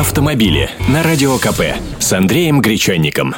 автомобили на Радио КП с Андреем Гречанником.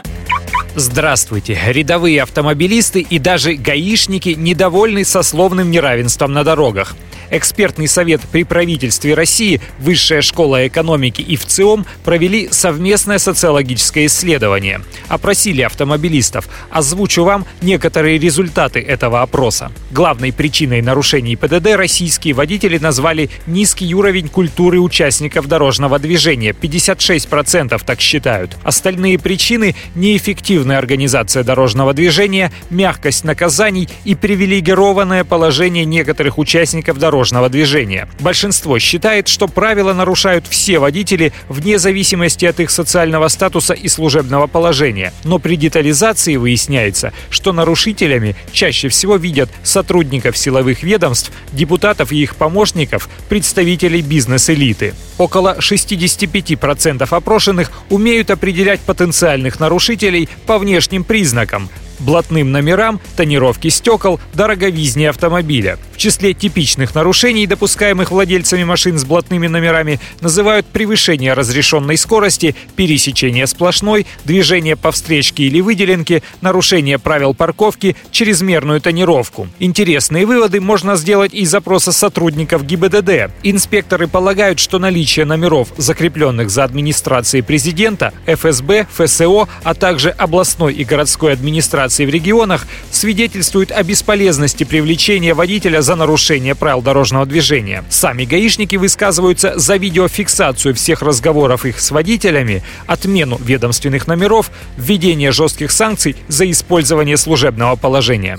Здравствуйте. Рядовые автомобилисты и даже гаишники недовольны сословным неравенством на дорогах. Экспертный совет при правительстве России, Высшая школа экономики и ВЦИОМ провели совместное социологическое исследование. Опросили автомобилистов. Озвучу вам некоторые результаты этого опроса. Главной причиной нарушений ПДД российские водители назвали низкий уровень культуры участников дорожного движения. 56% так считают. Остальные причины – неэффективная организация дорожного движения, мягкость наказаний и привилегированное положение некоторых участников дорожного дорожного движения. Большинство считает, что правила нарушают все водители вне зависимости от их социального статуса и служебного положения. Но при детализации выясняется, что нарушителями чаще всего видят сотрудников силовых ведомств, депутатов и их помощников, представителей бизнес-элиты. Около 65% опрошенных умеют определять потенциальных нарушителей по внешним признакам блатным номерам, тонировке стекол, дороговизне автомобиля. В числе типичных нарушений, допускаемых владельцами машин с блатными номерами, называют превышение разрешенной скорости, пересечение сплошной, движение по встречке или выделенке, нарушение правил парковки, чрезмерную тонировку. Интересные выводы можно сделать из запроса сотрудников ГИБДД. Инспекторы полагают, что наличие номеров, закрепленных за администрацией президента, ФСБ, ФСО, а также областной и городской администрации администрации в регионах свидетельствует о бесполезности привлечения водителя за нарушение правил дорожного движения. Сами гаишники высказываются за видеофиксацию всех разговоров их с водителями, отмену ведомственных номеров, введение жестких санкций за использование служебного положения.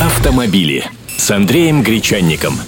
Автомобили с Андреем Гречанником.